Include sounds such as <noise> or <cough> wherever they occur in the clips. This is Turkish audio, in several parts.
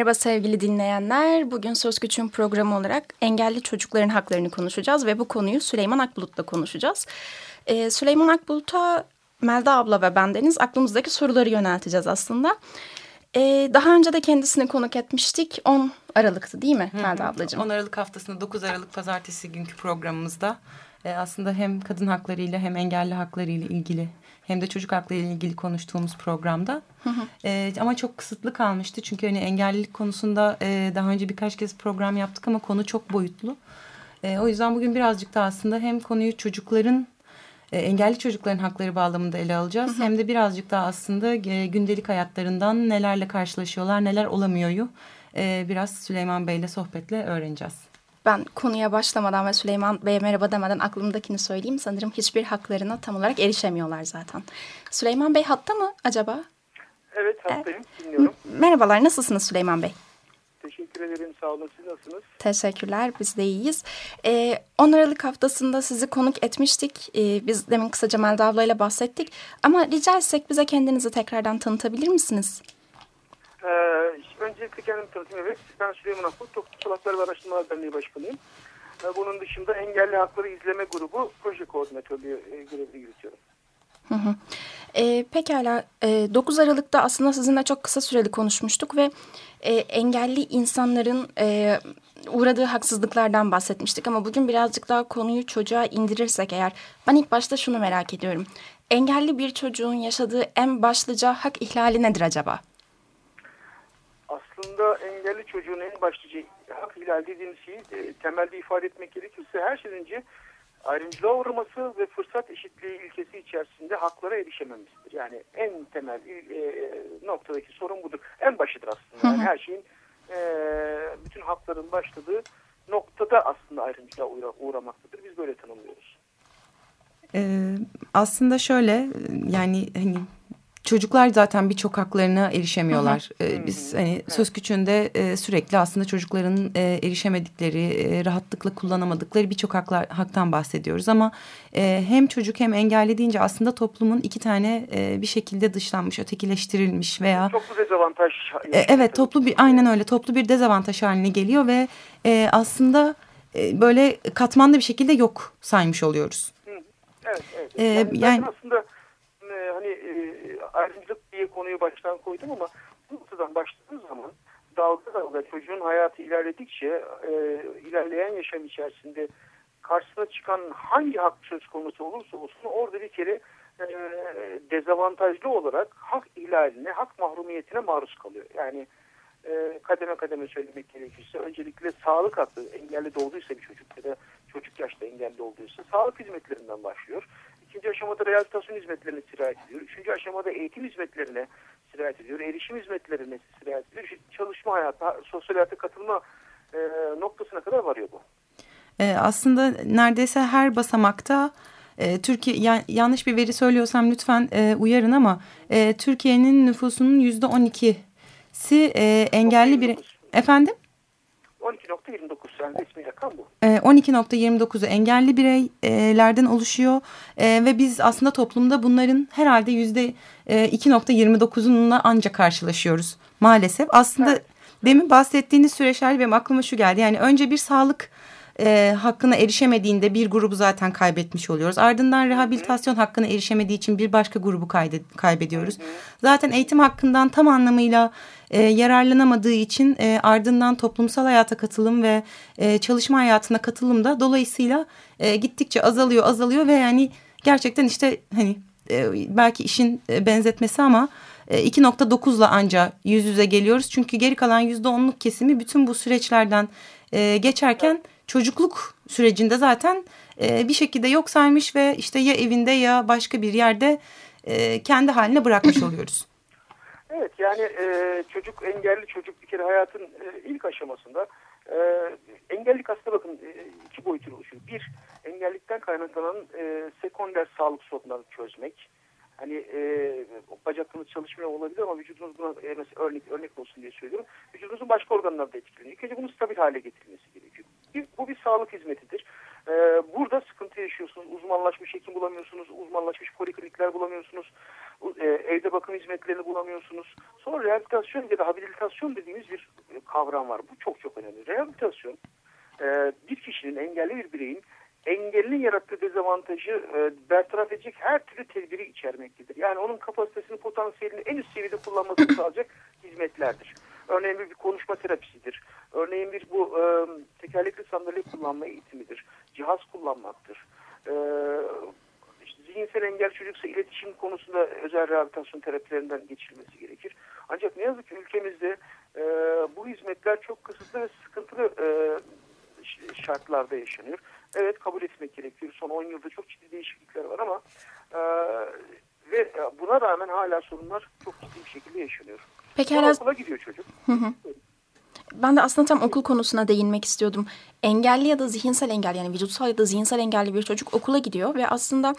Merhaba sevgili dinleyenler. Bugün Söz Güç'ün programı olarak engelli çocukların haklarını konuşacağız ve bu konuyu Süleyman Akbulut'la konuşacağız. Ee, Süleyman Akbulut'a Melda abla ve bendeniz aklımızdaki soruları yönelteceğiz aslında. Ee, daha önce de kendisini konuk etmiştik. 10 Aralık'tı değil mi Melda ablacığım? 10 Aralık haftasında 9 Aralık pazartesi günkü programımızda e, aslında hem kadın haklarıyla hem engelli haklarıyla ilgili hem de çocuk hakları ile ilgili konuştuğumuz programda. E, ama çok kısıtlı kalmıştı. Çünkü hani engellilik konusunda e, daha önce birkaç kez program yaptık ama konu çok boyutlu. E, o yüzden bugün birazcık da aslında hem konuyu çocukların e, engelli çocukların hakları bağlamında ele alacağız. Hem de birazcık daha aslında e, gündelik hayatlarından nelerle karşılaşıyorlar, neler olamıyoryu e, biraz Süleyman Bey'le sohbetle öğreneceğiz. Ben konuya başlamadan ve Süleyman Bey'e merhaba demeden aklımdakini söyleyeyim. Sanırım hiçbir haklarına tam olarak erişemiyorlar zaten. Süleyman Bey hatta mı acaba? Evet hattayım. Dinliyorum. Merhabalar. Nasılsınız Süleyman Bey? Teşekkür ederim. Sağ olun. Siz nasılsınız? Teşekkürler. Biz de iyiyiz. Ee, 10 Aralık haftasında sizi konuk etmiştik. Ee, biz demin kısaca Melda ablayla bahsettik. Ama rica etsek bize kendinizi tekrardan tanıtabilir misiniz? Ee, öncelikle kendimi tanıtayım. Evet. Ben Süleyman Akbul. Toplumsal Haklar ve Araştırmalar Derneği Başkanıyım. Ee, bunun dışında Engelli Hakları İzleme Grubu proje koordinatörlüğü e, görevi yürütüyorum. E, pekala e, 9 Aralık'ta aslında sizinle çok kısa süreli konuşmuştuk ve e, engelli insanların e, uğradığı haksızlıklardan bahsetmiştik ama bugün birazcık daha konuyu çocuğa indirirsek eğer ben ilk başta şunu merak ediyorum. Engelli bir çocuğun yaşadığı en başlıca hak ihlali nedir acaba? Aslında engelli çocuğun en başlıca hak ihlali dediğimiz şeyi e, temelde ifade etmek gerekirse her şeyden önce ayrımcılığa uğraması ve fırsat eşitliği ilkesi içerisinde haklara erişememesidir. Yani en temel e, noktadaki sorun budur. En başıdır aslında. Yani her şeyin e, bütün hakların başladığı noktada aslında ayrımcılığa uğra uğramaktadır. Biz böyle tanımlıyoruz. Ee, aslında şöyle yani hani çocuklar zaten birçok haklarına erişemiyorlar. Hı hı. Ee, biz hani evet. söz küçüğünde e, sürekli aslında çocukların e, erişemedikleri, e, rahatlıkla kullanamadıkları birçok haklar haktan bahsediyoruz ama e, hem çocuk hem engelli deyince aslında toplumun iki tane e, bir şekilde dışlanmış, ötekileştirilmiş veya toplu dezavantaj. E, evet, toplu bir aynen öyle toplu bir dezavantaj haline geliyor ve e, aslında e, böyle katmanlı bir şekilde yok saymış oluyoruz. Hı. Evet, evet. Yani, yani aslında hani e, ayrımcılık diye konuyu baştan koydum ama bu noktadan başladığı zaman dalga dalga çocuğun hayatı ilerledikçe e, ilerleyen yaşam içerisinde karşısına çıkan hangi hak söz konusu olursa olsun orada bir kere e, dezavantajlı olarak hak ihlaline, hak mahrumiyetine maruz kalıyor. Yani e, kademe kademe söylemek gerekirse öncelikle sağlık hakkı engelli doğduysa bir çocuk ya da çocuk yaşta engelli olduysa sağlık hizmetlerinden başlıyor. İkinci aşamada rehabilitasyon hizmetlerine sirayet ediyor. Üçüncü aşamada eğitim hizmetlerine sirayet ediyor. Erişim hizmetlerine sirayet ediyor. İşte çalışma hayatı, sosyal hayata katılma e, noktasına kadar varıyor bu. E, aslında neredeyse her basamakta e, Türkiye ya, yanlış bir veri söylüyorsam lütfen e, uyarın ama e, Türkiye'nin nüfusunun yüzde on ikisi e, engelli bir efendim 12.29 yani resmi rakam bu. 12.29'u ee, engelli bireylerden oluşuyor ee, ve biz aslında toplumda bunların herhalde yüzde 2.29'unla e, ancak karşılaşıyoruz maalesef. Aslında evet. demin bahsettiğiniz süreçler benim aklıma şu geldi yani önce bir sağlık e, hakkına erişemediğinde bir grubu zaten kaybetmiş oluyoruz. Ardından rehabilitasyon Hı -hı. hakkına erişemediği için bir başka grubu kaybediyoruz. Hı -hı. Zaten eğitim hakkından tam anlamıyla e, yararlanamadığı için e, ardından toplumsal hayata katılım ve e, çalışma hayatına katılım da dolayısıyla e, gittikçe azalıyor azalıyor ve yani gerçekten işte hani e, belki işin e, benzetmesi ama 2.9'la e, anca yüz yüze geliyoruz. Çünkü geri kalan %10'luk kesimi bütün bu süreçlerden e, geçerken çocukluk sürecinde zaten e, bir şekilde yok saymış ve işte ya evinde ya başka bir yerde e, kendi haline bırakmış <clears throat> oluyoruz. Evet yani e, çocuk engelli çocuk bir kere hayatın e, ilk aşamasında e, engellik aslında bakın e, iki boyutlu oluşuyor. Bir engellikten kaynaklanan e, sekonder sağlık sorunlarını çözmek. Hani e, bacaklarınız çalışmıyor olabilir ama vücudunuz buna e, mesela örnek, örnek olsun diye söylüyorum. Vücudunuzun başka organları da etkileniyor. İlk bunu stabil hale getirilmesi gerekiyor. Bir, bu bir sağlık hizmetidir. E, burada sıkıntı yaşıyorsunuz. Uzmanlaşmış hekim bulamıyorsunuz. Uzmanlaşmış poliklinikler bulamıyorsunuz. E, evde bakım hizmetlerini bulamıyorsunuz. Sonra rehabilitasyon ya da habilitasyon dediğimiz bir kavram var. Bu çok çok önemli. Rehabilitasyon e, bir kişinin engelli bir bireyin engelinin yarattığı dezavantajı e, bertaraf edecek her türlü tedbiri içermektedir. Yani onun kapasitesini, potansiyelini en üst seviyede kullanmasını sağlayacak hizmetlerdir. Örneğin bir, konuşma terapisidir. Örneğin bir bu e, tekerlekli sandalye kullanma eğitimidir. Cihaz kullanmaktır. E, işte zihinsel engel çocuksa iletişim konusunda özel rehabilitasyon terapilerinden geçilmesi gerekir. Ancak ne yazık ki ülkemizde e, bu hizmetler çok kısıtlı ve sıkıntılı e, şartlarda yaşanıyor. Evet kabul etmek gerekiyor. Son 10 yılda çok ciddi değişiklikler var ama e, ve buna rağmen hala sorunlar çok ciddi bir şekilde yaşanıyor. Peki hala... Okula gidiyor çocuk. Hı hı. Ben de aslında tam okul konusuna değinmek istiyordum. Engelli ya da zihinsel engelli yani vücutsal ya da zihinsel engelli bir çocuk okula gidiyor ve aslında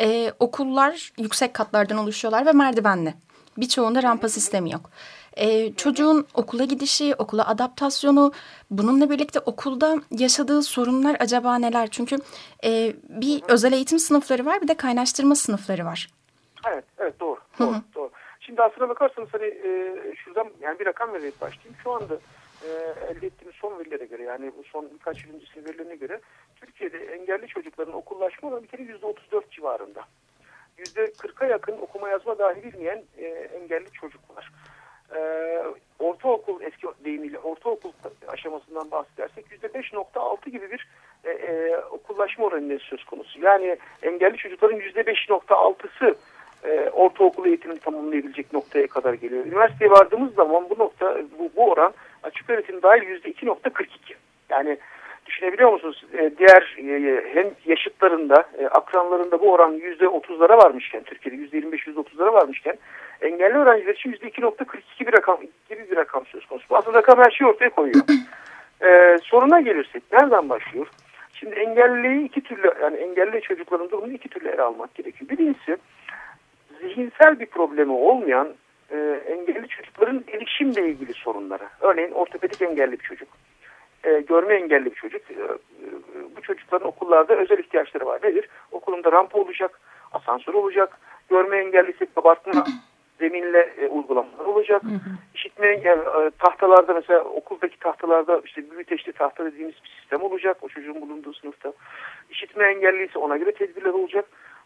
e, okullar yüksek katlardan oluşuyorlar ve merdivenli. Birçoğunda rampa sistemi yok. E, çocuğun okula gidişi, okula adaptasyonu, bununla birlikte okulda yaşadığı sorunlar acaba neler? Çünkü e, bir özel eğitim sınıfları var, bir de kaynaştırma sınıfları var. Evet, evet doğru. doğru, doğru. Şimdi aslına bakarsanız hani e, şuradan yani bir rakam vererek başlayayım. Şu anda e, elde ettiğimiz son verilere göre yani bu son birkaç yıl öncesi verilerine göre Türkiye'de engelli çocukların okullaşma oranı bir kere yüzde otuz dört civarında. Yüzde kırka yakın okuma yazma dahi bilmeyen e, engelli çocuk var e, ortaokul eski deyimiyle ortaokul aşamasından bahsedersek yüzde 5.6 gibi bir e, e, okullaşma oranı söz konusu. Yani engelli çocukların yüzde 5.6'sı e, ortaokul eğitimini tamamlayabilecek noktaya kadar geliyor. Üniversiteye vardığımız zaman bu nokta bu, bu oran açık öğretim dahil yüzde 2.42. Yani düşünebiliyor musunuz? E, diğer e, hem yaşıtlarında, e, akranlarında bu oran yüzde 30'lara varmışken, Türkiye'de yüzde 25-30'lara varmışken engelli öğrenciler için yüzde 2.42 bir rakam gibi bir rakam söz konusu. Bu aslında rakam her şeyi ortaya koyuyor. ee, soruna gelirsek nereden başlıyor? Şimdi engelliliği iki türlü yani engelli çocukların durumunu iki türlü ele almak gerekiyor. Birincisi zihinsel bir problemi olmayan e, engelli çocukların erişimle ilgili sorunları. Örneğin ortopedik engelli bir çocuk, e, görme engelli bir çocuk. E, e, bu çocukların okullarda özel ihtiyaçları var. Nedir? Okulunda rampa olacak, asansör olacak, görme engellisi kabartma <clears throat> zeminle e, uygulamalar olacak. Hı hı. İşitme engel e, tahtalarda mesela okuldaki tahtalarda işte büyüteçli tahta dediğimiz bir sistem olacak o çocuğun bulunduğu sınıfta. İşitme engelliyse ona göre tedbirler olacak.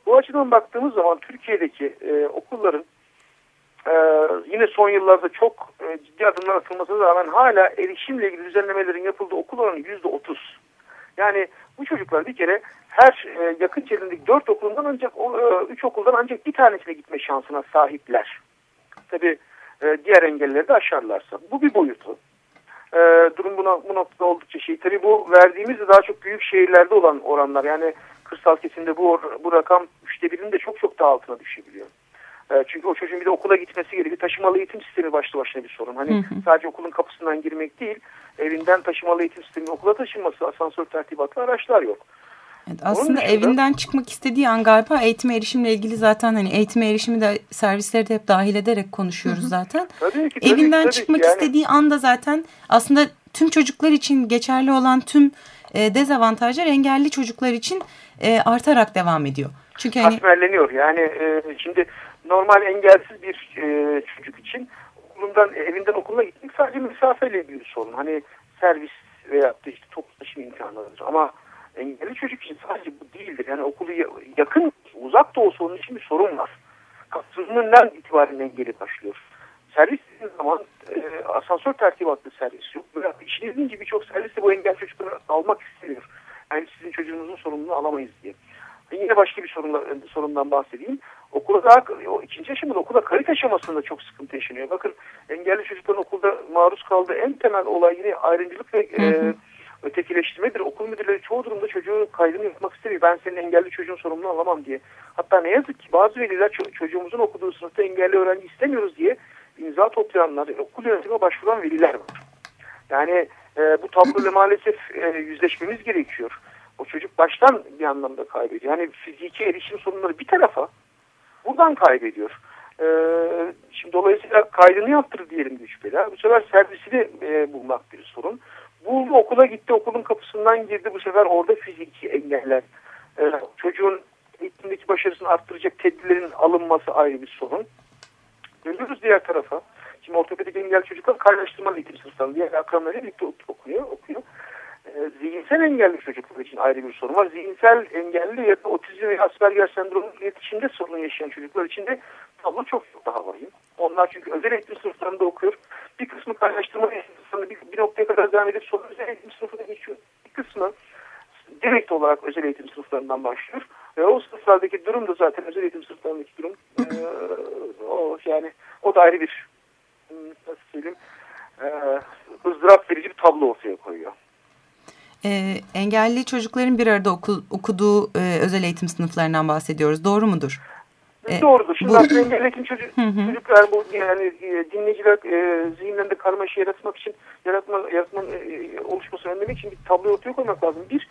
Bu açıdan baktığımız zaman Türkiye'deki e, okulların e, yine son yıllarda çok e, ciddi adımlar atılmasına rağmen hala erişimle ilgili düzenlemelerin yapıldığı okul oranı yüzde otuz. Yani bu çocuklar bir kere her e, yakın çevrendeki dört okulundan ancak o, e, üç okuldan ancak bir tanesine gitme şansına sahipler. Tabi e, diğer engelleri de aşarlarsa. Bu bir boyutu. E, durum buna, bu noktada oldukça şey. Tabi bu verdiğimiz de daha çok büyük şehirlerde olan oranlar. Yani kırsal kesimde bu, bu rakam üçte birinin de çok çok daha altına düşebiliyor. E, çünkü o çocuğun bir de okula gitmesi gerekiyor. Taşımalı eğitim sistemi başlı başına bir sorun. Hani hı hı. sadece okulun kapısından girmek değil, evinden taşımalı eğitim sistemi okula taşınması, asansör tertibatlı araçlar yok. Evet, aslında dışında, evinden çıkmak istediği an galiba eğitime erişimle ilgili zaten hani eğitime erişimi de servisleri de hep dahil ederek konuşuyoruz hı zaten. Tabii ki, tabii, evinden tabii çıkmak yani. istediği anda zaten aslında tüm çocuklar için geçerli olan tüm e, dezavantajlar engelli çocuklar için e, artarak devam ediyor. Çünkü hani... Katmerleniyor. Yani e, şimdi normal engelsiz bir e, çocuk için okulundan evinden okuluna gitmek sadece mesafeyle ilgili sorun. Hani servis veya işte toplu taşıma imkanlarıdır. Ama engelli çocuk için sadece bu değildir. Yani okulu yakın, uzak da olsa onun için bir sorun var. Kapsızlığından itibaren engeli başlıyor. Servis dediğiniz zaman e, asansör tertibatlı servis yok. Böyle işiniz deyince birçok serviste bu engel çocukları almak istemiyor. Yani sizin çocuğunuzun sorumluluğunu alamayız diye. Yine başka bir sorunla, sorundan bahsedeyim. Okula daha, o ikinci aşamada okula kayıt aşamasında çok sıkıntı yaşanıyor. Bakın engelli çocukların okulda maruz kaldığı en temel olay yine ayrımcılık ve hı hı. E, ötekileştirmedir. Okul müdürleri çoğu durumda çocuğu kaydını yapmak istemiyor. Ben senin engelli çocuğun sorumluluğunu alamam diye. Hatta ne yazık ki bazı veliler çocuğumuzun okuduğu sınıfta engelli öğrenci istemiyoruz diye imza toplayanlar, okul yönetimine başvuran veliler var. Yani e, bu tabloyla maalesef e, yüzleşmemiz gerekiyor. O çocuk baştan bir anlamda kaybediyor. Yani fiziki erişim sorunları bir tarafa buradan kaybediyor. E, şimdi dolayısıyla kaydını yaptır diyelim güç bela. Bu sefer servisini e, bulmak bir sorun. Buldu okula gitti okulun kapısından girdi bu sefer orada fiziki engeller. E, çocuğun eğitimdeki başarısını arttıracak tedbirlerin alınması ayrı bir sorun. Dönüyoruz diğer tarafa. Şimdi ortopedik engelli çocuklar kaynaştırmalı eğitim sınıflarında diğer akranlarıyla birlikte okuyor. okuyor. E, zihinsel engelli çocuklar için ayrı bir sorun var. Zihinsel engelli ya da otizm ve Asperger sendromu iletişimde sorun yaşayan çocuklar için de tablo çok daha vahim. Onlar çünkü özel eğitim sınıflarında okuyor. Bir kısmı kaynaştırma eğitim sınıflarında bir, bir noktaya kadar devam edip sonra özel eğitim sınıfına geçiyor. Bir kısmı direkt olarak özel eğitim sınıflarından başlıyor. Ve o sınıflardaki durum da zaten özel eğitim sınıflarındaki durum e, o yani o da ayrı bir nasıl söyleyeyim e, ızdırap verici bir tablo ortaya koyuyor. E, engelli çocukların bir arada oku, okuduğu e, özel eğitim sınıflarından bahsediyoruz. Doğru mudur? E, Doğrudur. Şimdi bu... aslında engelli eğitim çocuk, çocuklar bu yani e, dinleyiciler e, zihinlerinde karmaşa yaratmak için yaratma, yaratmanın e, oluşmasını önlemek için bir tablo ortaya koymak lazım. Bir,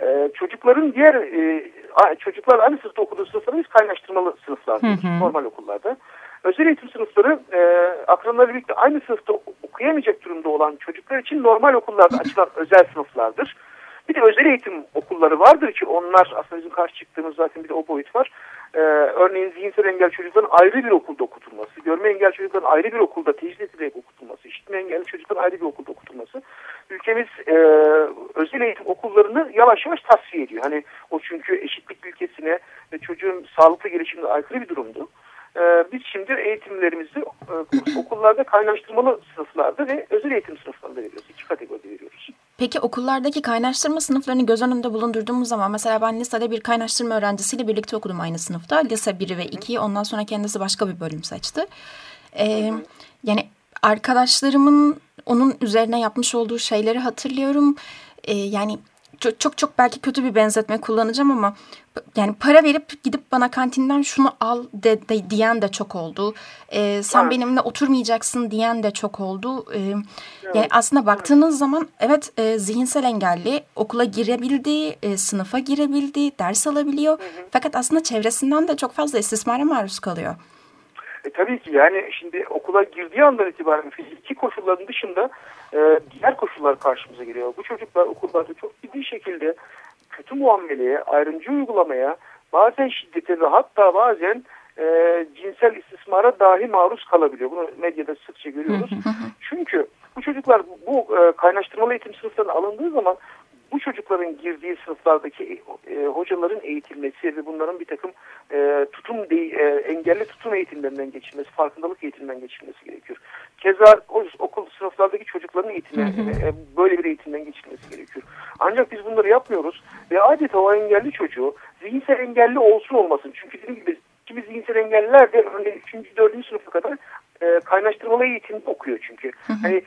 e, çocukların diğer e, çocuklar aynı sınıfta okuduğu sınıfları biz kaynaştırmalı sınıflardır. Normal okullarda. Özel eğitim sınıfları e, akranlarıyla birlikte aynı sınıfta okuyamayacak durumda olan çocuklar için normal okullarda açılan <laughs> özel sınıflardır. Bir de özel eğitim okulları vardır ki onlar aslında bizim karşı çıktığımız zaten bir de o boyut var. Ee, örneğin zihinsel engel çocukların ayrı bir okulda okutulması, görme engel çocukların ayrı bir okulda tecil edilerek okutulması, işitme engelli çocukların ayrı bir okulda okutulması. Ülkemiz e, özel eğitim okullarını yavaş yavaş tasfiye ediyor. Hani o çünkü eşitlik ülkesine ve çocuğun sağlıklı gelişimine aykırı bir durumdu. Ee, biz şimdi eğitimlerimizi e, okullarda kaynaştırmalı sınıflarda ve özel eğitim sınıflarında veriyoruz. İki kategoride veriyoruz. Peki okullardaki kaynaştırma sınıflarını göz önünde bulundurduğumuz zaman mesela ben lisede bir kaynaştırma öğrencisiyle birlikte okudum aynı sınıfta. Lise 1 ve 2'yi ondan sonra kendisi başka bir bölüm seçti. Ee, yani arkadaşlarımın onun üzerine yapmış olduğu şeyleri hatırlıyorum. Ee, yani çok, çok çok belki kötü bir benzetme kullanacağım ama yani para verip gidip bana kantinden şunu al de, de, diyen de çok oldu. Ee, sen evet. benimle oturmayacaksın diyen de çok oldu. Ee, evet. Yani aslında baktığınız evet. zaman evet e, zihinsel engelli okula girebildi, e, sınıfa girebildi, ders alabiliyor. Hı hı. Fakat aslında çevresinden de çok fazla istismara maruz kalıyor. E, tabii ki yani şimdi okula girdiği andan itibaren fiziki koşulların dışında e, diğer koşullar karşımıza geliyor. Bu çocuklar okullarda çok ciddi şekilde kötü muameleye, ayrımcı uygulamaya, bazen şiddete ve hatta bazen e, cinsel istismara dahi maruz kalabiliyor. Bunu medyada sıkça görüyoruz. Çünkü bu çocuklar bu e, kaynaştırmalı eğitim sınıflarına alındığı zaman bu çocukların girdiği sınıflardaki e, hocaların eğitilmesi ve bunların bir takım e, tutum de, e, engelli tutum eğitimlerinden geçilmesi, farkındalık eğitimlerinden geçilmesi gerekiyor. Keza o, okul sınıflardaki çocukların eğitimi, e, böyle bir eğitimden geçilmesi gerekiyor. Ancak biz bunları yapmıyoruz ve adeta o engelli çocuğu zihinsel engelli olsun olmasın. Çünkü dediğim gibi kimi zihinsel engelliler de örneğin 3. 4. sınıfa kadar e, kaynaştırmalı eğitim okuyor çünkü. Hı hı. Hani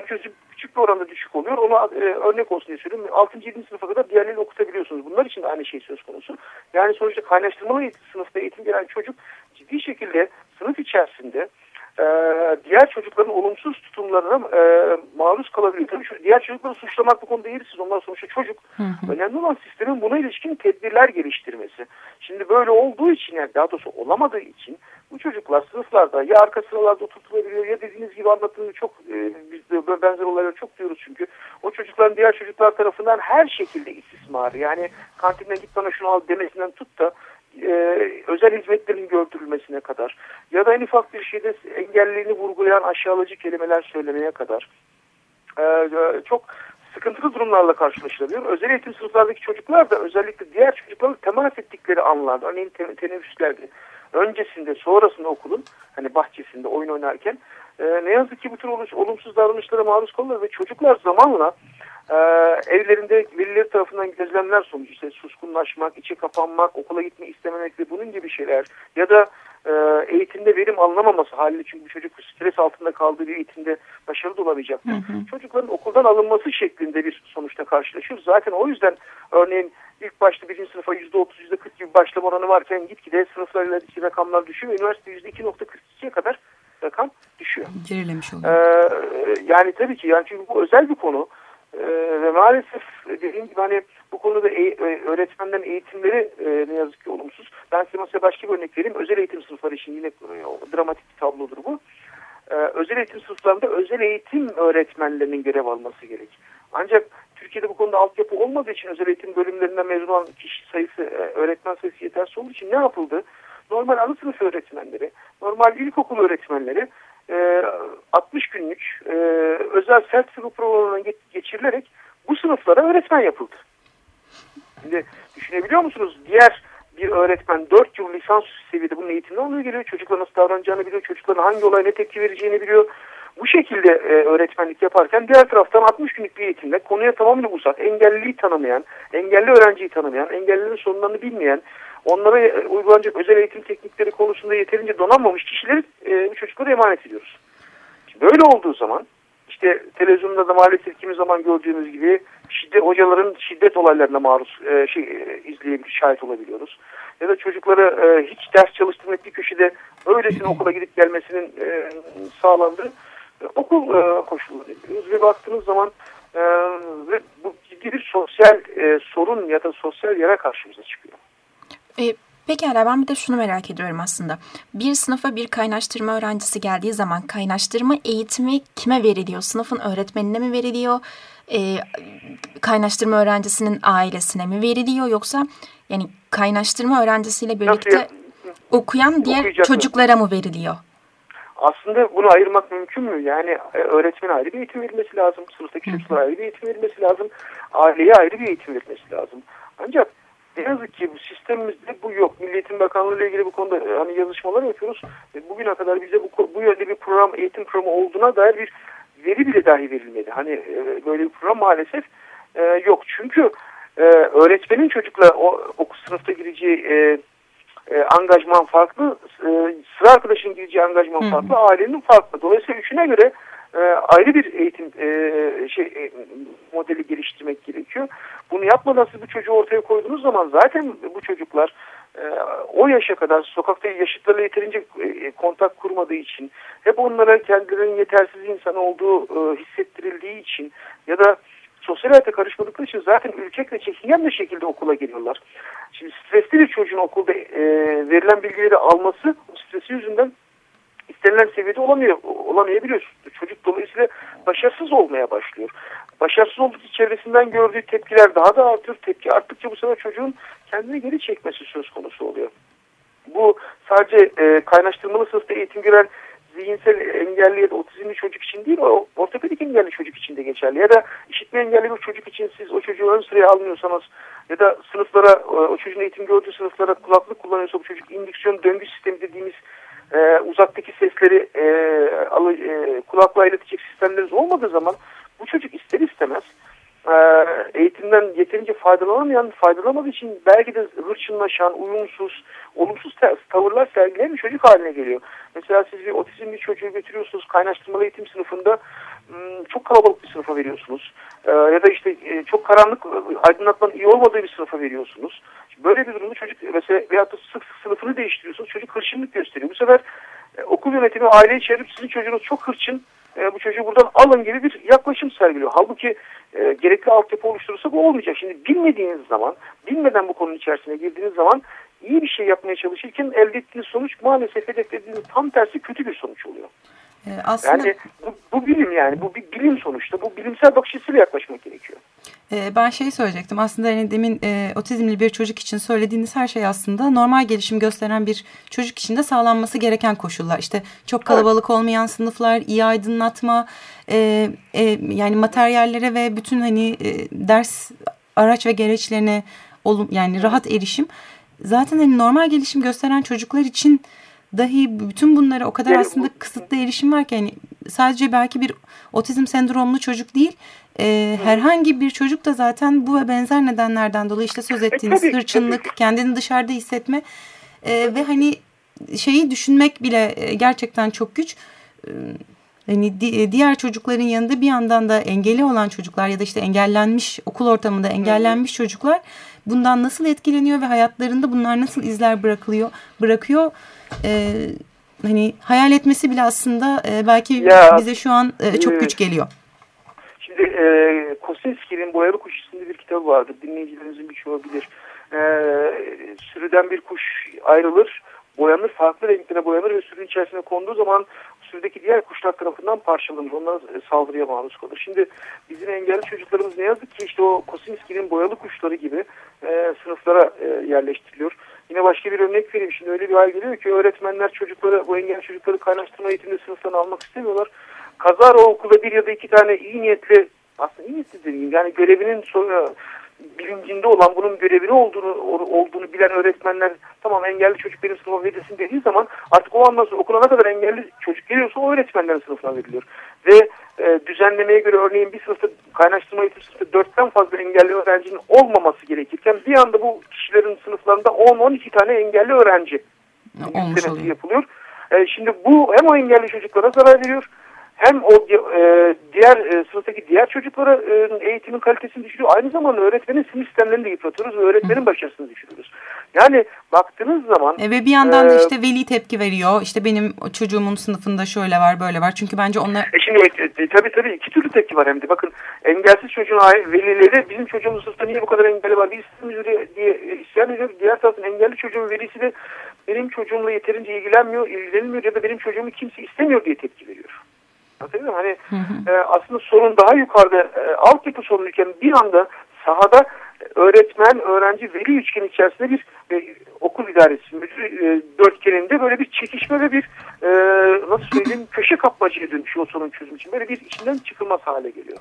IQ'su küçük bir oranda düşük oluyor. Ona e, örnek olsun diye söylüyorum. 6. 7. sınıfa kadar diğerlerini okutabiliyorsunuz. Bunlar için de aynı şey söz konusu. Yani sonuçta kaynaştırmalı sınıfta eğitim gelen çocuk ciddi şekilde sınıf içerisinde e, diğer çocukların olumsuz tutumlarına e, maruz kalabiliyor. Tabii şu, diğer çocukları suçlamak bu konuda değilsiz. Onlar sonuçta çocuk. Hı hı. Önemli olan sistemin buna ilişkin tedbirler geliştirmesi. Şimdi böyle olduğu için yani daha doğrusu olamadığı için bu çocuklar sınıflarda ya arka sıralarda oturtulabiliyor ya dediğiniz gibi anlattığınız çok e, biz de benzer olayları çok diyoruz çünkü o çocukların diğer çocuklar tarafından her şekilde istismarı yani kantinden git bana şunu al demesinden tut da e, özel hizmetlerin gördürülmesine kadar ya da en ufak bir şeyde engelliliğini vurgulayan aşağılayıcı kelimeler söylemeye kadar e, e çok sıkıntılı durumlarla karşılaşılabiliyor. Özel eğitim sınıflardaki çocuklar da özellikle diğer çocuklarla temas ettikleri anlarda, örneğin teneffüslerde, öncesinde, sonrasında okulun hani bahçesinde oyun oynarken e, ne yazık ki bu tür olumsuz davranışlara maruz kalırlar ve çocuklar zamanla e, evlerinde velileri tarafından gözlemler sonucu işte suskunlaşmak, içe kapanmak, okula gitme istememek ve bunun gibi şeyler ya da e, eğitimde verim alınamaması haliyle çünkü bu çocuk stres altında kaldığı bir eğitimde başarılı olabilecektir. Çocukların okuldan alınması şeklinde bir sonuçta karşılaşıyoruz. Zaten o yüzden örneğin ilk başta birinci sınıfa yüzde otuz, yüzde kırk gibi başlama oranı varken gitgide sınıflarla rakamlar düşüyor. Üniversite yüzde iki nokta kırk kadar rakam. Gerilemiş oluyor. Ee, yani tabii ki yani çünkü bu özel bir konu. Ee, ve maalesef dediğim gibi hani bu konuda e öğretmenlerin eğitimleri e, ne yazık ki olumsuz. Ben size mesela başka bir örnek vereyim. Özel eğitim sınıfları için yine e, dramatik bir tablodur bu. Ee, özel eğitim sınıflarında özel eğitim öğretmenlerinin görev alması gerek. Ancak Türkiye'de bu konuda altyapı olmadığı için özel eğitim bölümlerinden mezun olan kişi sayısı, e, öğretmen sayısı yetersiz olduğu için ne yapıldı? Normal ana sınıf öğretmenleri, normal ilkokul öğretmenleri 60 e, günlük e, özel sert sınıf programına geçirilerek bu sınıflara öğretmen yapıldı. Şimdi düşünebiliyor musunuz? Diğer bir öğretmen 4 yıl lisans seviyede bunun eğitimini alıyor geliyor. Çocuklar nasıl davranacağını biliyor. Çocukların hangi olaya ne tepki vereceğini biliyor. Bu şekilde e, öğretmenlik yaparken diğer taraftan 60 günlük bir eğitimle konuya tamamıyla uzak, engelliliği tanımayan, engelli öğrenciyi tanımayan, engellilerin sorunlarını bilmeyen, onlara e, uygulanacak özel eğitim teknikleri konusunda yeterince donanmamış kişileri e, bu çocuklara emanet ediyoruz. Şimdi böyle olduğu zaman işte televizyonda da maalesef kimi zaman gördüğümüz gibi şiddet hocaların şiddet olaylarına maruz e, şey e, izleyebilir, şahit olabiliyoruz. Ya da çocuklara e, hiç ders çalıştırmak bir köşede öylesine okula gidip gelmesinin e, sağlandığı e, okul e, koşulları yapıyoruz ve baktığınız zaman e, ve bu ciddi bir sosyal e, sorun ya da sosyal yere karşımıza çıkıyor. E, Pekala ben bir de şunu merak ediyorum aslında. Bir sınıfa bir kaynaştırma öğrencisi geldiği zaman kaynaştırma eğitimi kime veriliyor? Sınıfın öğretmenine mi veriliyor? E, kaynaştırma öğrencisinin ailesine mi veriliyor? Yoksa yani kaynaştırma öğrencisiyle birlikte okuyan diğer çocuklara mı veriliyor? Aslında bunu ayırmak mümkün mü? Yani e, öğretmen ayrı bir eğitim verilmesi lazım. Sınıftaki çocuklara ayrı bir eğitim verilmesi lazım. Aileye ayrı bir eğitim verilmesi lazım. Ancak ne yazık ki bu sistemimizde bu yok. Milli Eğitim Bakanlığı ile ilgili bu konuda e, hani yazışmalar yapıyoruz. E, bugüne kadar bize bu, bu yönde bir program, eğitim programı olduğuna dair bir veri bile dahi verilmedi. Hani e, böyle bir program maalesef yok. Çünkü öğretmenin çocukla o, o sınıfta gireceği e, e, angajman farklı, e, sıra arkadaşın gireceği angajman farklı, ailenin farklı. Dolayısıyla üçüne göre e, ayrı bir eğitim e, şey e, modeli geliştirmek gerekiyor. Bunu yapmadan siz bu çocuğu ortaya koyduğunuz zaman zaten bu çocuklar e, o yaşa kadar sokakta yaşıtlarıyla yeterince e, kontak kurmadığı için hep onlara kendilerinin yetersiz insan olduğu e, hissettirildiği için ya da sosyal hayata karışmadıkları için zaten ülkek ve çekingen bir şekilde okula geliyorlar. Şimdi stresli bir çocuğun okulda e, verilen bilgileri alması stresi yüzünden istenilen seviyede olamıyor, olamayabiliyor. Çocuk dolayısıyla başarısız olmaya başlıyor. Başarısız oldukça çevresinden gördüğü tepkiler daha da artıyor. Tepki arttıkça bu sefer çocuğun kendini geri çekmesi söz konusu oluyor. Bu sadece e, kaynaştırmalı sınıfta eğitim gören zihinsel engelli ya da otizmli çocuk için değil, o ortopedik engelli çocuk için de geçerli. Ya da işitme engelli bir çocuk için siz o çocuğu ön sıraya almıyorsanız ya da sınıflara, e, o çocuğun eğitim gördüğü sınıflara kulaklık kullanıyorsa bu çocuk indüksiyon döngü sistemi dediğimiz e, uzaktaki sesleri e, alı, e, kulaklığa iletecek sistemleriniz olmadığı zaman bu çocuk ister istemez e, eğitimden yeterince faydalanamayan, faydalanamadığı için belki de hırçınlaşan, uyumsuz, olumsuz tavırlar sergileyen bir çocuk haline geliyor. Mesela siz bir otizmli çocuğu götürüyorsunuz kaynaştırmalı eğitim sınıfında hmm, çok kalabalık bir sınıfa veriyorsunuz. Ee, ya da işte e, çok karanlık aydınlatmanın iyi olmadığı bir sınıfa veriyorsunuz. Böyle bir durumda çocuk mesela veyahut da sık sık sınıfını değiştiriyorsunuz. Çocuk hırçınlık gösteriyor. Bu sefer e, okul yönetimi aileyi çevirip sizin çocuğunuz çok hırçın e, bu çocuğu buradan alın gibi bir yaklaşım sergiliyor. Halbuki e, gerekli altyapı oluşturursa bu olmayacak. Şimdi bilmediğiniz zaman, bilmeden bu konunun içerisine girdiğiniz zaman iyi bir şey yapmaya çalışırken elde ettiğiniz sonuç maalesef hedeflediğiniz tam tersi kötü bir sonuç oluyor. Ee, aslında... Yani bu, bu bilim yani bu bir bilim sonuçta bu bilimsel bakış açısıyla yaklaşmak gerekiyor. Ee, ben şey söyleyecektim aslında hani demin e, otizmli bir çocuk için söylediğiniz her şey aslında normal gelişim gösteren bir çocuk için de sağlanması gereken koşullar. İşte çok kalabalık evet. olmayan sınıflar, iyi aydınlatma, e, e, yani materyallere ve bütün hani e, ders araç ve gereçlerine olum, yani rahat erişim. Zaten hani normal gelişim gösteren çocuklar için dahi bütün bunlara o kadar aslında kısıtlı erişim var ki yani sadece belki bir otizm sendromlu çocuk değil e, herhangi bir çocuk da zaten bu ve benzer nedenlerden dolayı işte söz e, ettiğiniz e, hırçınlık, kendini dışarıda hissetme e, ve hani şeyi düşünmek bile e, gerçekten çok güç. E, hani di, e, diğer çocukların yanında bir yandan da engeli olan çocuklar ya da işte engellenmiş okul ortamında engellenmiş çocuklar bundan nasıl etkileniyor ve hayatlarında bunlar nasıl izler bırakılıyor bırakıyor e, hani hayal etmesi bile aslında e, belki ya, bize şu an e, çok güç geliyor. Şimdi e, Kosinski'nin Boyalı Kuş isimli bir kitabı vardır. Dinleyicilerimizin birçoğu bilir. E, sürüden bir kuş ayrılır, boyanır, farklı renklere boyanır ve sürünün içerisine konduğu zaman sürüdeki diğer kuşlar tarafından parçalanır. Onlar e, saldırıya maruz kalır. Şimdi bizim engelli çocuklarımız ne yazık ki işte o Kosinski'nin boyalı kuşları gibi e, sınıflara e, yerleştiriliyor. Yine başka bir örnek vereyim. Şimdi öyle bir hal geliyor ki öğretmenler çocukları, bu engelli çocukları kaynaştırma eğitiminde sınıftan almak istemiyorlar. Kazar o okulda bir ya da iki tane iyi niyetli aslında iyi niyetli dediğim yani görevinin sonra bilincinde olan bunun görevini olduğunu olduğunu bilen öğretmenler tamam engelli çocuk benim sınıfa verilsin dediği zaman artık o andan sonra okula ne kadar engelli çocuk geliyorsa o öğretmenlerin sınıfına veriliyor. Ve e, düzenlemeye göre örneğin bir sınıfta kaynaştırma eğitim sınıfta dörtten fazla engelli öğrencinin olmaması gerekirken bir anda bu kişilerin sınıflarında 10-12 tane engelli öğrenci yapılıyor. E, şimdi bu hem o engelli çocuklara zarar veriyor hem o e, diğer e, sınıftaki diğer çocuklara e, eğitimin kalitesini düşürüyor. Aynı zamanda öğretmenin sinir sistemlerini de yıpratıyoruz ve öğretmenin başarısını düşürüyoruz. Yani baktığınız zaman... E, ve bir yandan da e, işte veli tepki veriyor. İşte benim çocuğumun sınıfında şöyle var böyle var. Çünkü bence onlar... E şimdi e, e, tabii tabii iki türlü tepki var hem de. Bakın engelsiz çocuğun velileri bizim çocuğumuz sınıfta niye bu kadar engelli var? Bir istemiyoruz diye isyan ediyor. Diğer taraftan engelli çocuğun velisi de benim çocuğumla yeterince ilgilenmiyor, ilgilenmiyor ya da benim çocuğumu kimse istemiyor diye tepki veriyor. Anlatabiliyor Hani hı hı. E, aslında sorun daha yukarıda e, altyapı sorunuyken bir anda sahada öğretmen, öğrenci, veli üçgen içerisinde bir e, okul idaresi, müdür e, dörtgeninde böyle bir çekişme ve bir e, nasıl söyleyeyim <clears throat> köşe kapmacaya dönüşüyor o sorun çözüm için. Böyle bir içinden çıkılmaz hale geliyor.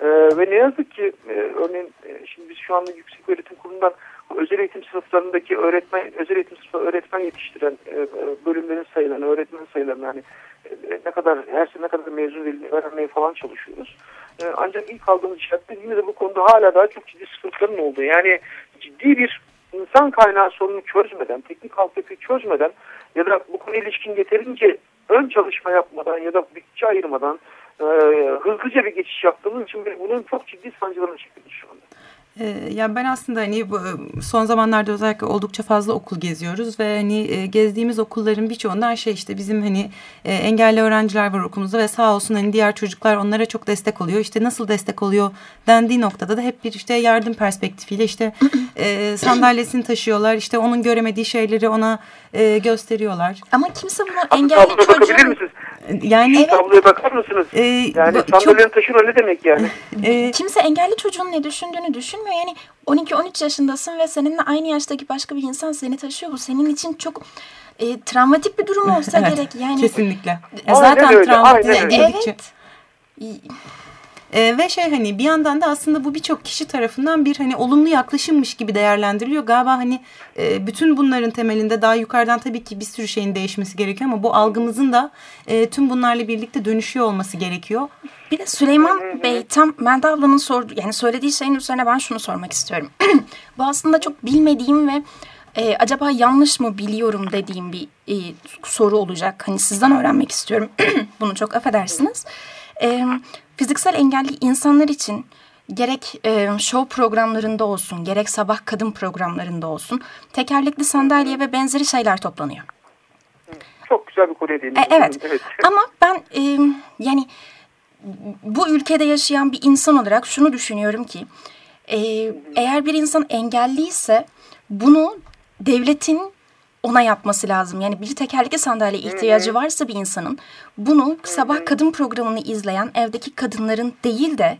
E, ve ne yazık ki e, örneğin e, şimdi biz şu anda yüksek öğretim kurulundan özel eğitim sınıflarındaki öğretmen, özel eğitim sınıfı öğretmen yetiştiren e, bölümlerin sayılarını, öğretmen sayılarını hani e, ne kadar her sene ne kadar mezun öğrenmeye falan çalışıyoruz. E, ancak ilk aldığımız işaretle yine de bu konuda hala daha çok ciddi sıkıntıların olduğu. Yani ciddi bir insan kaynağı sorunu çözmeden, teknik altyapıyı çözmeden ya da bu konu ilişkin yeterince ön çalışma yapmadan ya da bütçe ayırmadan e, hızlıca bir geçiş yaptığımız için bunun çok ciddi sancılarını çekiyoruz şu anda. Ee, yani ben aslında hani bu, son zamanlarda özellikle oldukça fazla okul geziyoruz ve hani e, gezdiğimiz okulların birçoğundan şey işte bizim hani e, engelli öğrenciler var okulumuzda ve sağ olsun hani diğer çocuklar onlara çok destek oluyor. İşte nasıl destek oluyor dendiği noktada da hep bir işte yardım perspektifiyle işte e, sandalyesini taşıyorlar. işte onun göremediği şeyleri ona gösteriyorlar. Ama kimse bunu engelli çocuğun yani evet. tabloya bakar mısınız? Ee, yani sandalyenin çok... taşır ne demek yani? <laughs> Ee, Kimse engelli çocuğun ne düşündüğünü düşünmüyor. Yani 12-13 yaşındasın ve seninle aynı yaştaki başka bir insan seni taşıyor. Bu senin için çok e, travmatik bir durum olsa <laughs> evet, gerek. Yani kesinlikle. E, zaten travmatik. Evet. E, ve şey hani bir yandan da aslında bu birçok kişi tarafından bir hani olumlu yaklaşımmış gibi değerlendiriliyor. Galiba hani e, bütün bunların temelinde daha yukarıdan tabii ki bir sürü şeyin değişmesi gerekiyor ama bu algımızın da e, tüm bunlarla birlikte dönüşüyor olması gerekiyor. Bir de Süleyman Bey tam Melda ablanın sordu yani söylediği şeyin üzerine ben şunu sormak istiyorum. <clears throat> bu aslında çok bilmediğim ve e, acaba yanlış mı biliyorum dediğim bir e, soru olacak. Hani sizden öğrenmek istiyorum. <clears throat> Bunu çok affedersiniz. Evet fiziksel engelli insanlar için gerek e, show programlarında olsun, gerek sabah kadın programlarında olsun tekerlekli sandalye ve benzeri şeyler toplanıyor. Çok güzel bir konuya değindiniz. E, evet. evet. <laughs> Ama ben e, yani bu ülkede yaşayan bir insan olarak şunu düşünüyorum ki e, eğer bir insan engelliyse bunu devletin ona yapması lazım. Yani bir tekerlekli sandalye ihtiyacı varsa bir insanın bunu sabah kadın programını izleyen evdeki kadınların değil de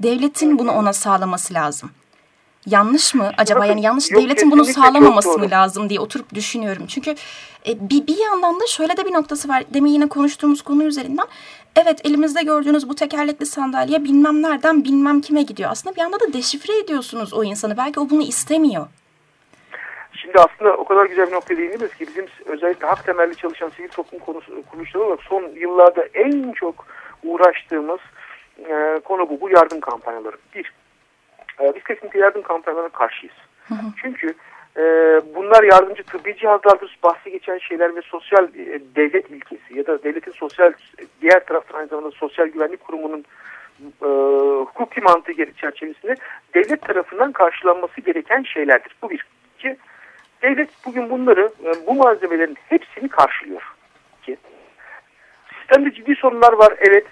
devletin bunu ona sağlaması lazım. Yanlış mı acaba yani yanlış Yok, devletin bunu sağlamaması mı lazım diye oturup düşünüyorum. Çünkü e, bir, bir yandan da şöyle de bir noktası var. Demin yine konuştuğumuz konu üzerinden. Evet elimizde gördüğünüz bu tekerlekli sandalye bilmem nereden bilmem kime gidiyor. Aslında bir yanda da deşifre ediyorsunuz o insanı. Belki o bunu istemiyor. Şimdi aslında o kadar güzel bir nokta değindiniz ki bizim özellikle hak temelli çalışan sivil toplum konusu, kuruluşları olarak son yıllarda en çok uğraştığımız e, konu bu. Bu yardım kampanyaları. Bir, e, biz kesinlikle yardım kampanyalarına karşıyız. Hı hı. Çünkü e, bunlar yardımcı tıbbi cihazlardır, bahsi geçen şeyler ve sosyal e, devlet ilkesi ya da devletin sosyal diğer taraftan aynı zamanda sosyal güvenlik kurumunun e, hukuki mantığı çerçevesinde devlet tarafından karşılanması gereken şeylerdir. Bu bir. İki, Devlet bugün bunları, e, bu malzemelerin hepsini karşılıyor. ki sistemde ciddi sorunlar var evet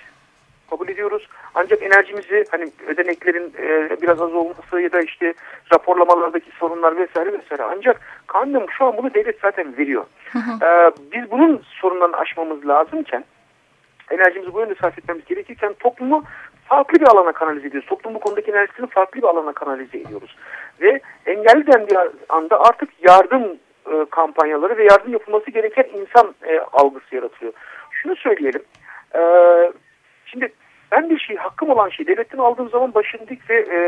kabul ediyoruz. Ancak enerjimizi hani ödeneklerin e, biraz az olması ya da işte raporlamalardaki sorunlar vesaire vesaire. Ancak kanun şu an bunu devlet zaten veriyor. E, biz bunun sorunlarını aşmamız lazımken enerjimizi bu yönde sarf etmemiz gerekirken toplumu farklı bir alana kanalize ediyoruz. Toplum bu konudaki enerjisini farklı bir alana kanalize ediyoruz. Ve engelli dendiği anda artık yardım e, kampanyaları ve yardım yapılması gereken insan e, algısı yaratıyor. Şunu söyleyelim. E, şimdi ben bir şey, hakkım olan şey devletten aldığım zaman başını dik ve e,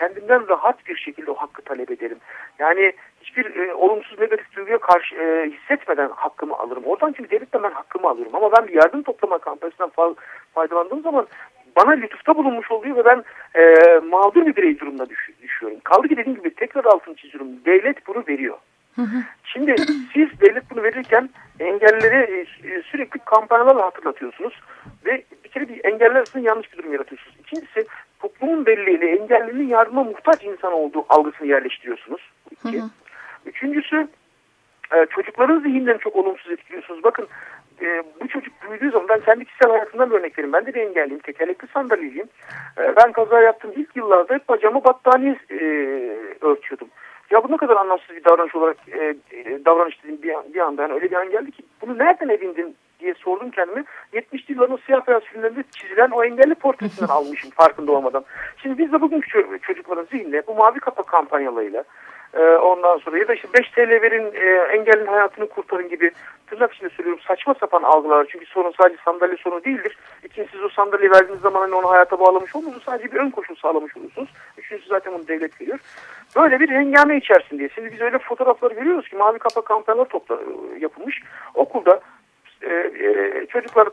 kendimden rahat bir şekilde o hakkı talep ederim. Yani hiçbir e, olumsuz negatif duyguya karşı e, hissetmeden hakkımı alırım. Oradan çünkü devletten ben hakkımı alıyorum. Ama ben bir yardım toplama kampanyasından fa faydalandığım zaman bana lütufta bulunmuş oluyor ve ben e, mağdur bir birey durumuna düş düşüyorum. Kaldı ki dediğim gibi tekrar altını çiziyorum. Devlet bunu veriyor. Şimdi siz devlet bunu verirken engellileri e, sürekli kampanyalarla hatırlatıyorsunuz ve bir kere bir engeller arasında yanlış bir durum yaratıyorsunuz. İkincisi toplumun belleğiyle engellinin yardıma muhtaç insan olduğu algısını yerleştiriyorsunuz. İki. Üçüncüsü e, çocukların zihinden çok olumsuz etkiliyorsunuz. Bakın e, bu çocuk büyüdüğü zaman ben kendi kişisel hayatımdan bir örnek vereyim. Ben de bir engelliyim. Tekerlekli sandalyeliyim. Ben kaza yaptığım ilk yıllarda hep bacağımı battaniye örtüyordum. Ya bu ne kadar anlamsız bir davranış olarak e, e, davranış dedim bir, bir anda. Yani öyle bir an geldi ki bunu nereden edindin diye sordum kendime. 70'li yılların siyah beyaz filmlerinde çizilen o engelli portresinden <laughs> almışım farkında olmadan. Şimdi biz de bugün çocukların zihnine bu mavi kapak kampanyalarıyla e, ondan sonra ya da işte 5 TL verin e, engellinin hayatını kurtarın gibi tırnak içinde söylüyorum saçma sapan algılar. Çünkü sorun sadece sandalye sorunu değildir. İkincisi siz o sandalye verdiğiniz zaman hani onu hayata bağlamış olursunuz. Sadece bir ön koşul sağlamış olursunuz. Üçüncüsü zaten bunu devlet veriyor. Böyle bir hengame içerisinde. Şimdi biz öyle fotoğrafları görüyoruz ki mavi kapak kampanyalar topla, e, yapılmış. Okulda e, e, çocuklar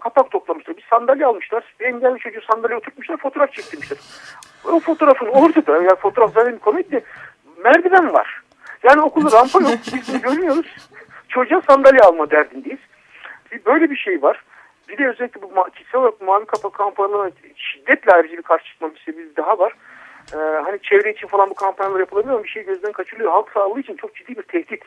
kapak toplamışlar. Bir sandalye almışlar. Bir engelli çocuğu sandalye oturtmuşlar. Fotoğraf çektirmişler. O fotoğrafın ortada. Yani fotoğraf zaten komikti. Merdiven var. Yani okulda rampa yok. Biz bunu görmüyoruz. Çocuğa sandalye alma derdindeyiz. Böyle bir şey var. Bir de özellikle bu kişisel olarak mavi kapak kampanyalarına şiddetle ayrıca bir karşı çıkma bir sebebimiz daha var. Ee, hani çevre için falan bu kampanyalar yapılabiliyor ama bir şey gözden kaçırılıyor. Halk sağlığı için çok ciddi bir tehdit.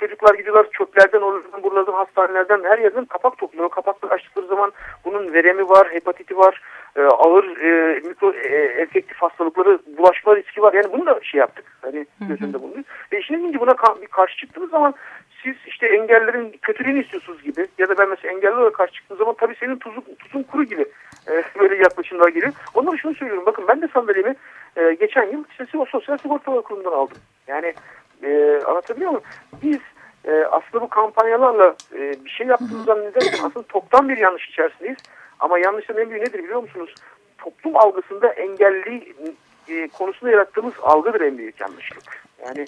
Çocuklar gidiyorlar çöplerden, oralardan, buralardan, hastanelerden her yerden kapak topluyor. Kapakları açtıkları zaman bunun veremi var, hepatiti var, e, ağır e, mikro e, enfektif hastalıkları, bulaşma riski var. Yani bunu da şey yaptık. Hani gözünde bulunduk. Ve işin ilginci buna ka karşı çıktığımız zaman siz işte engellerin kötülüğünü istiyorsunuz gibi ya da ben mesela engelli olarak karşı çıktığım zaman tabii senin tuzun, tuzun kuru gibi e, böyle yaklaşımlar geliyor. Ondan şunu söylüyorum. Bakın ben de sandalyemi e, geçen yıl işte o sosyal sigortalar kurulundan aldım. Yani e, anlatabiliyor muyum? Biz e, aslında bu kampanyalarla e, bir şey yaptığımızı zannederken <clears throat> aslında toptan bir yanlış içerisindeyiz. Ama yanlışın en büyüğü nedir biliyor musunuz? Toplum algısında engelli e, konusunda yarattığımız algıdır en büyük yanlışlık. Yani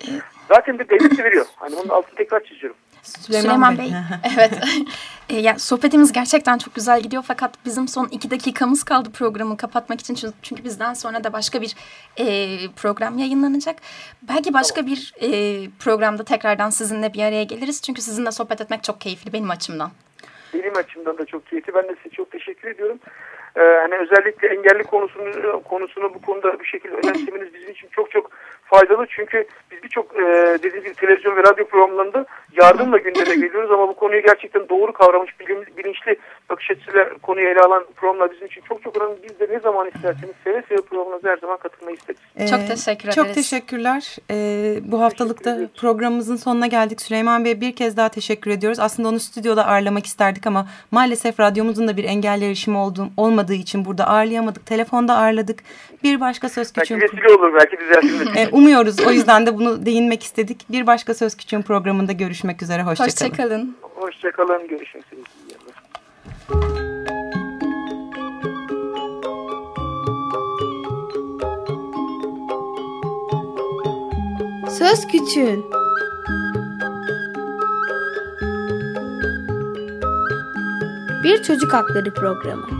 zaten de devlet de veriyor. Hani onun altını tekrar çiziyorum. Süleyman, Süleyman Bey. Bey. <laughs> evet. <laughs> e, yani sohbetimiz gerçekten çok güzel gidiyor fakat bizim son iki dakikamız kaldı programı kapatmak için çünkü bizden sonra da başka bir e, program yayınlanacak. Belki başka bir e, programda tekrardan sizinle bir araya geliriz çünkü sizinle sohbet etmek çok keyifli benim açımdan. Benim açımdan da çok keyifli. Ben de size çok teşekkür ediyorum. Ee, hani özellikle engelli konusunu konusunu bu konuda bir şekilde <laughs> önemsemeniz bizim için çok çok faydalı. Çünkü biz birçok e, dediğim gibi televizyon ve radyo programlarında yardımla gündeme geliyoruz ama bu konuyu gerçekten doğru kavramış, bilim, bilinçli bakış açısıyla konuyu ele alan programlar bizim için çok çok önemli. Biz de ne zaman isterseniz seve seve programımıza her zaman katılmayı isteriz. Ee, çok teşekkür ederiz. Çok teşekkürler. Ee, bu haftalıkta teşekkür programımızın sonuna geldik. Süleyman Bey bir kez daha teşekkür ediyoruz. Aslında onu stüdyoda ağırlamak isterdik ama maalesef radyomuzun da bir engelli erişimi olduğu, olmadığı için burada ağırlayamadık. Telefonda ağırladık. Bir başka söz küçüğün... Belki vesile olur, belki düzeltilir. Umuyoruz. O yüzden de bunu değinmek istedik. Bir başka söz küçüğün programında görüşmek üzere. Hoşçakalın. Hoşçakalın. Hoşçakalın. Görüşmek üzere. Söz Küçüğün Bir Çocuk Hakları Programı